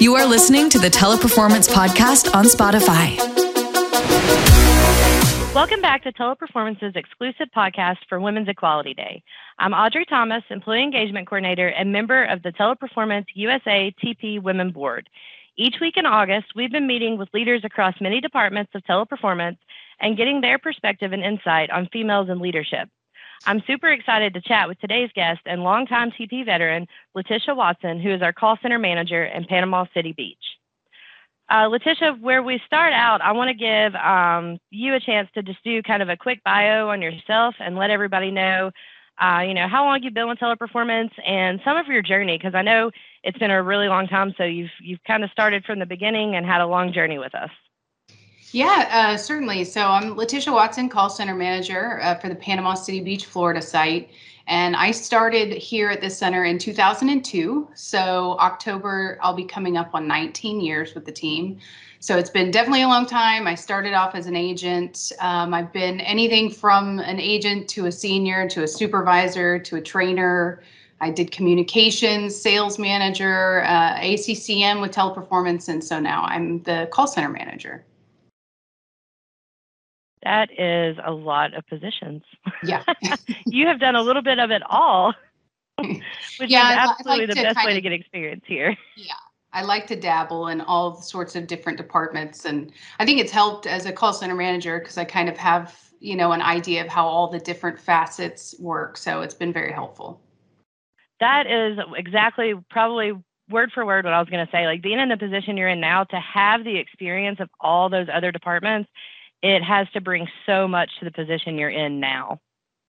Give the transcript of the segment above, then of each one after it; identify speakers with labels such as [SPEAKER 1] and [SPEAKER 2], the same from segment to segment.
[SPEAKER 1] You are listening to the Teleperformance Podcast on Spotify.
[SPEAKER 2] Welcome back to Teleperformance's exclusive podcast for Women's Equality Day. I'm Audrey Thomas, Employee Engagement Coordinator and member of the Teleperformance USA TP Women Board. Each week in August, we've been meeting with leaders across many departments of teleperformance and getting their perspective and insight on females in leadership. I'm super excited to chat with today's guest and longtime TP veteran, Letitia Watson, who is our call center manager in Panama City Beach. Uh, Letitia, where we start out, I want to give um, you a chance to just do kind of a quick bio on yourself and let everybody know, uh, you know, how long you've been with teleperformance and some of your journey, because I know it's been a really long time. So you've you've kind of started from the beginning and had a long journey with us.
[SPEAKER 3] Yeah, uh, certainly. So I'm Letitia Watson, call center manager uh, for the Panama City Beach, Florida site. And I started here at this center in 2002. So October, I'll be coming up on 19 years with the team. So it's been definitely a long time. I started off as an agent. Um, I've been anything from an agent to a senior to a supervisor to a trainer. I did communications, sales manager, uh, ACCM with teleperformance. And so now I'm the call center manager.
[SPEAKER 2] That is a lot of positions.
[SPEAKER 3] Yeah.
[SPEAKER 2] you have done a little bit of it all, which yeah, is absolutely like the best way of, to get experience here.
[SPEAKER 3] Yeah. I like to dabble in all sorts of different departments. And I think it's helped as a call center manager because I kind of have, you know, an idea of how all the different facets work. So it's been very helpful.
[SPEAKER 2] That is exactly probably word for word what I was going to say. Like being in the position you're in now to have the experience of all those other departments it has to bring so much to the position you're in now.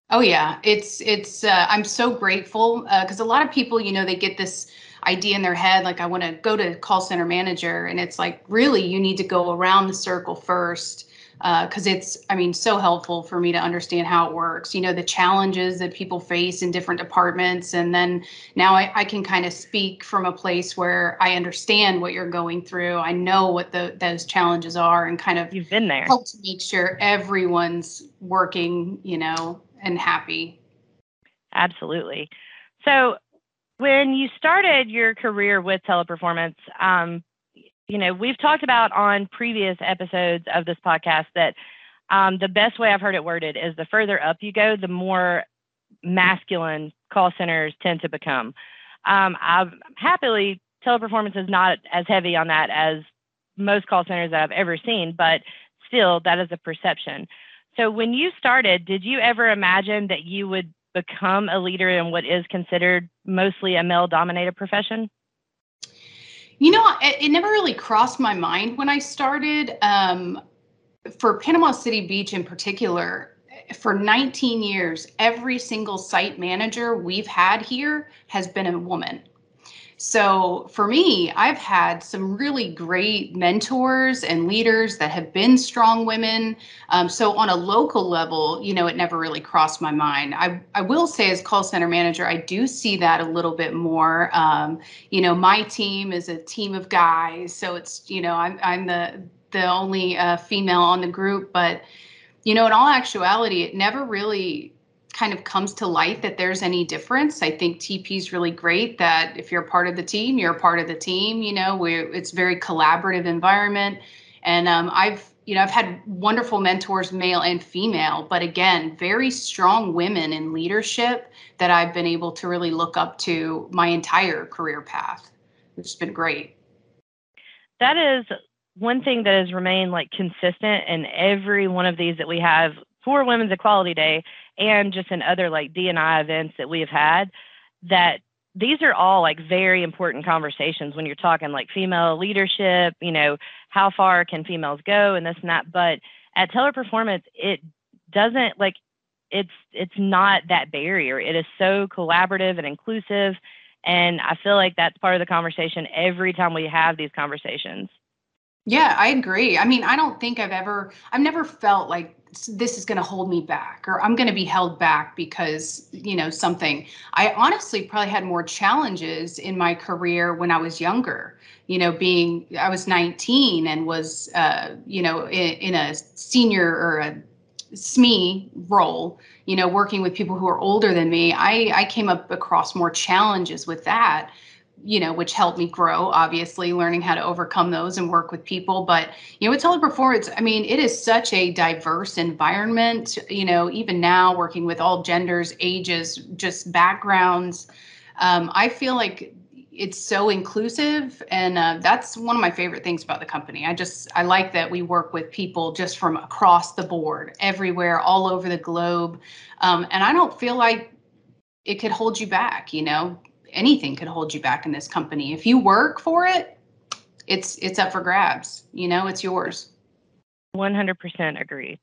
[SPEAKER 3] Oh yeah, it's it's. Uh, I'm so grateful because uh, a lot of people, you know, they get this idea in their head like I want to go to call center manager, and it's like really you need to go around the circle first because uh, it's i mean so helpful for me to understand how it works. You know the challenges that people face in different departments and then now i, I can kind of speak from a place where i understand what you're going through. I know what the those challenges are and kind of
[SPEAKER 2] you've been there.
[SPEAKER 3] help to make sure everyone's working you know and happy.
[SPEAKER 2] Absolutely. So when you started your career with teleperformance um, you know, we've talked about on previous episodes of this podcast that um, the best way I've heard it worded is the further up you go, the more masculine call centers tend to become. Um, I've happily teleperformance is not as heavy on that as most call centers that I've ever seen, but still that is a perception. So when you started, did you ever imagine that you would become a leader in what is considered mostly a male dominated profession?
[SPEAKER 3] You know, it, it, never really crossed my mind when I started. Um, for Panama City Beach in particular, for 19 years, every single site manager we've had here has been a woman. So for me, I've had some really great mentors and leaders that have been strong women. Um, so on a local level, you know, it never really crossed my mind. I, I will say, as call center manager, I do see that a little bit more. Um, you know, my team is a team of guys, so it's you know, I'm I'm the the only uh, female on the group, but you know, in all actuality, it never really kind of comes to light that there's any difference. I think TP is really great that if you're a part of the team, you're a part of the team. You know, it's very collaborative environment, and um, I've you know I've had wonderful mentors, male and female, but again, very strong women in leadership that I've been able to really look up to my entire career path, which has been great.
[SPEAKER 2] That is one thing that has remained like consistent in every one of these that we have for Women's Equality Day and just in other like DNI events that we have had that these are all like very important conversations when you're talking like female leadership, you know, how far can females go and this and that. But at Teleperformance, it doesn't like it's it's not that barrier. It is so collaborative and inclusive. And I feel like that's part of the conversation every time we have these conversations.
[SPEAKER 3] Yeah, I agree. I mean, I don't think I've ever, I've never felt like this is going to hold me back or I'm going to be held back because, you know, something. I honestly probably had more challenges in my career when I was younger. You know, being, I was 19 and was, uh, you know, in, in a senior or a SME role, you know, working with people who are older than me. I, I came up across more challenges with that you know, which helped me grow, obviously, learning how to overcome those and work with people. But, you know, with teleperformance, I mean, it is such a diverse environment, you know, even now working with all genders, ages, just backgrounds. Um, I feel like it's so inclusive and uh, that's one of my favorite things about the company i just i like that we work with people just from across the board everywhere all over the globe um, and i don't feel like it could hold you back you know anything could hold you back in this company if you work for it it's it's up for grabs you know it's yours
[SPEAKER 2] 100% agree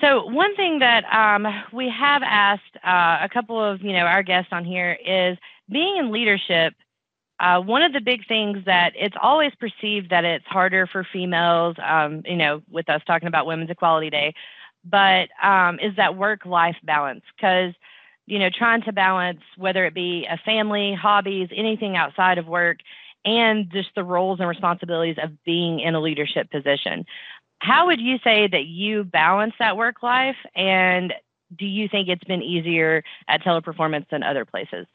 [SPEAKER 2] so one thing that um, we have asked uh, a couple of you know our guests on here is being in leadership, uh, one of the big things that it's always perceived that it's harder for females, um, you know, with us talking about Women's Equality Day, but um, is that work life balance. Because, you know, trying to balance whether it be a family, hobbies, anything outside of work, and just the roles and responsibilities of being in a leadership position. How would you say that you balance that work life? And do you think it's been easier at teleperformance than other places?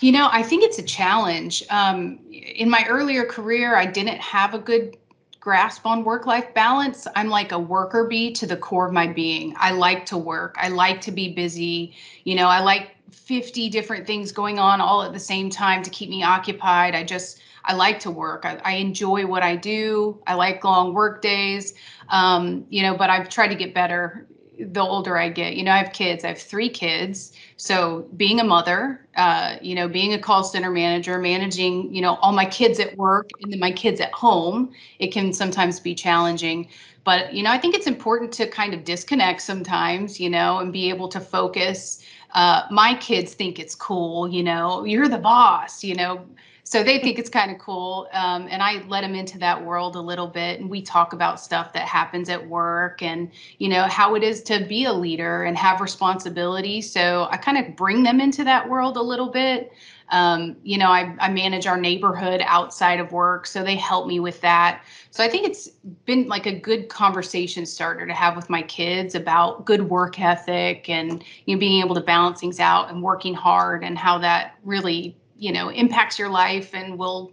[SPEAKER 3] You know, I think it's a challenge. Um, in my earlier career, I didn't have a good grasp on work life balance. I'm like a worker bee to the core of my being. I like to work, I like to be busy. You know, I like 50 different things going on all at the same time to keep me occupied. I just, I like to work. I, I enjoy what I do. I like long work days. Um, you know, but I've tried to get better the older I get. You know, I have kids. I have three kids. So being a mother, uh, you know, being a call center manager, managing, you know, all my kids at work and then my kids at home, it can sometimes be challenging. But you know, I think it's important to kind of disconnect sometimes, you know, and be able to focus. Uh, my kids think it's cool, you know, you're the boss, you know so they think it's kind of cool um, and i let them into that world a little bit and we talk about stuff that happens at work and you know how it is to be a leader and have responsibility. So i kind of bring them into that world a little bit. Um, you know I, I manage our neighborhood outside of work so they help me with that. So i think it's been like a good conversation starter to have with my kids about good work ethic and you know being able to balance things out and working hard and how that really you know impacts your life and will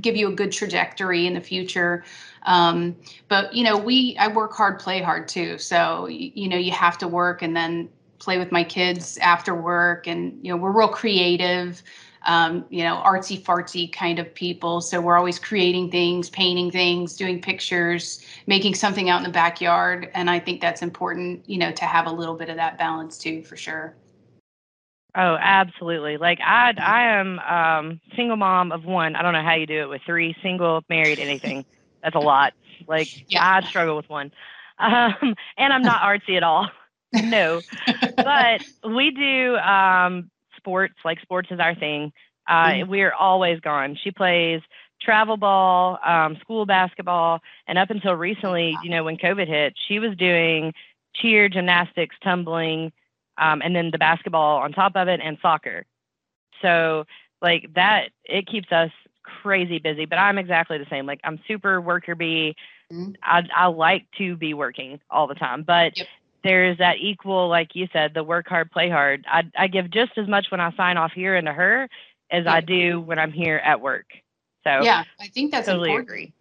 [SPEAKER 3] give you a good trajectory in the future. Um, but you know we i work hard play hard too. So you, you know you have to work and then play with my kids after work. And you know we're real creative um, you know artsy fartsy kind of people. So we're always creating things painting things doing pictures making something out in the backyard. And i think that's important you know to have a little bit of that balance too for sure
[SPEAKER 2] Oh, absolutely. Like I I am um single mom of one. I don't know how you do it with three, single, married, anything. That's a lot. Like yeah. I struggle with one. Um and I'm not artsy at all. no. but we do um sports, like sports is our thing. Uh mm-hmm. we're always gone. She plays travel ball, um, school basketball, and up until recently, you know, when COVID hit, she was doing cheer, gymnastics, tumbling, um, and then the basketball on top of it and soccer. So like that, it keeps us crazy busy. But I'm exactly the same. Like I'm super worker bee. Mm-hmm. I I like to be working all the time, but yep. there's that equal, like you said, the work hard, play hard. I I give just as much when I sign off here into her as yep. I do when I'm here at work. So
[SPEAKER 3] yeah, I think that's
[SPEAKER 2] totally
[SPEAKER 3] important.
[SPEAKER 2] agree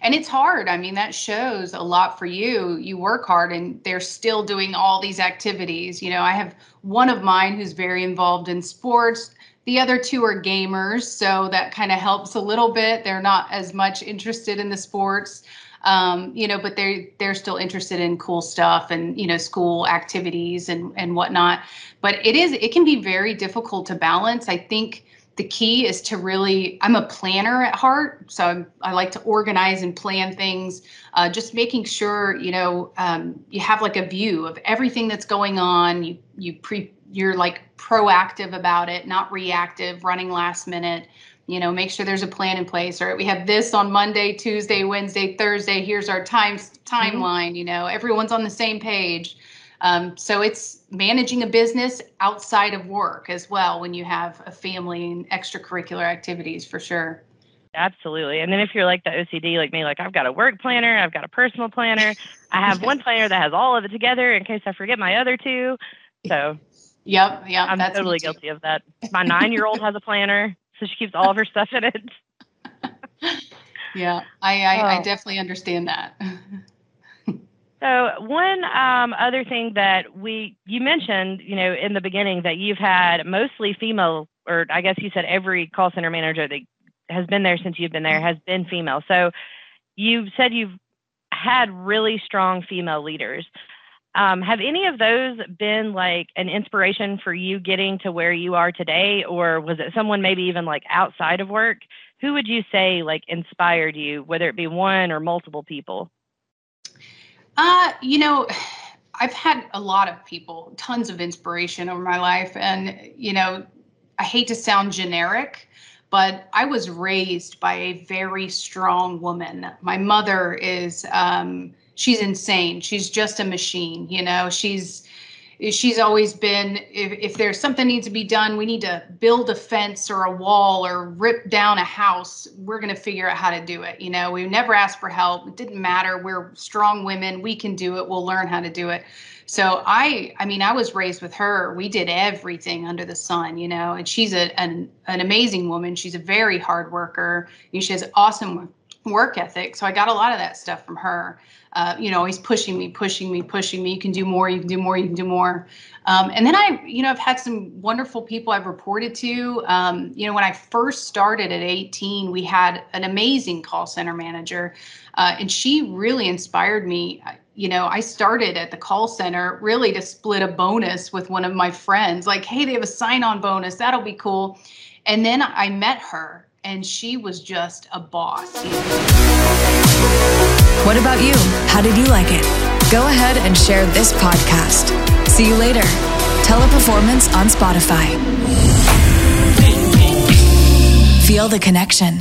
[SPEAKER 3] and it's hard. I mean that shows a lot for you. You work hard and they're still doing all these activities. You know i have one of mine who's very involved in sports. The other two are gamers so that kind of helps a little bit. They're not as much interested in the sports um, you know but they're they're still interested in cool stuff and you know school activities and and whatnot. But it is it can be very difficult to balance. I think the key is to really i'm a planner at heart so I'm, i like to organize and plan things uh, just making sure you know um, you have like a view of everything that's going on you you pre you're like proactive about it not reactive running last minute you know make sure there's a plan in place or we have this on monday tuesday wednesday thursday here's our time mm-hmm. timeline mm-hmm. you know everyone's on the same page um, so it's managing a business outside of work as well when you have a family and extracurricular activities for sure.
[SPEAKER 2] Absolutely. And then if you're like the OCD like me, like I've got a work planner, I've got a personal planner, I have one planner that has all of it together in case I forget my other two. So
[SPEAKER 3] Yep, yep.
[SPEAKER 2] I'm totally guilty of that. My nine year old has a planner, so she keeps all of her stuff in it.
[SPEAKER 3] yeah, I, I, oh. I definitely understand that.
[SPEAKER 2] So one um, other thing that we you mentioned, you know, in the beginning that you've had mostly female, or I guess you said every call center manager that has been there since you've been there has been female. So you said you've had really strong female leaders. Um, have any of those been like an inspiration for you getting to where you are today, or was it someone maybe even like outside of work? Who would you say like inspired you, whether it be one or multiple people?
[SPEAKER 3] Uh, you know, I've had a lot of people, tons of inspiration over my life. And, you know, I hate to sound generic, but I was raised by a very strong woman. My mother is, um, she's insane. She's just a machine, you know, she's, she's always been if, if there's something needs to be done we need to build a fence or a wall or rip down a house we're going to figure out how to do it you know? We never asked for help. It didn't matter. We're strong women. We can do it. We'll learn how to do it. So i i mean i was raised with her. We did everything under the sun you know? And she's a, an, an amazing woman. She's a very hard worker. She has awesome work ethic so i got a lot of that stuff from her uh, you know, always pushing me, pushing me, pushing me. You can do more, you can do more, you can do more. Um, and then I, you know, I've had some wonderful people I've reported to. Um, you know, when I first started at 18, we had an amazing call center manager, uh, and she really inspired me. You know, I started at the call center really to split a bonus with one of my friends, like, hey, they have a sign on bonus, that'll be cool. And then I met her, and she was just a boss.
[SPEAKER 1] What about you? How did you like it? Go ahead and share this podcast. See you later. Teleperformance on Spotify. Feel the connection.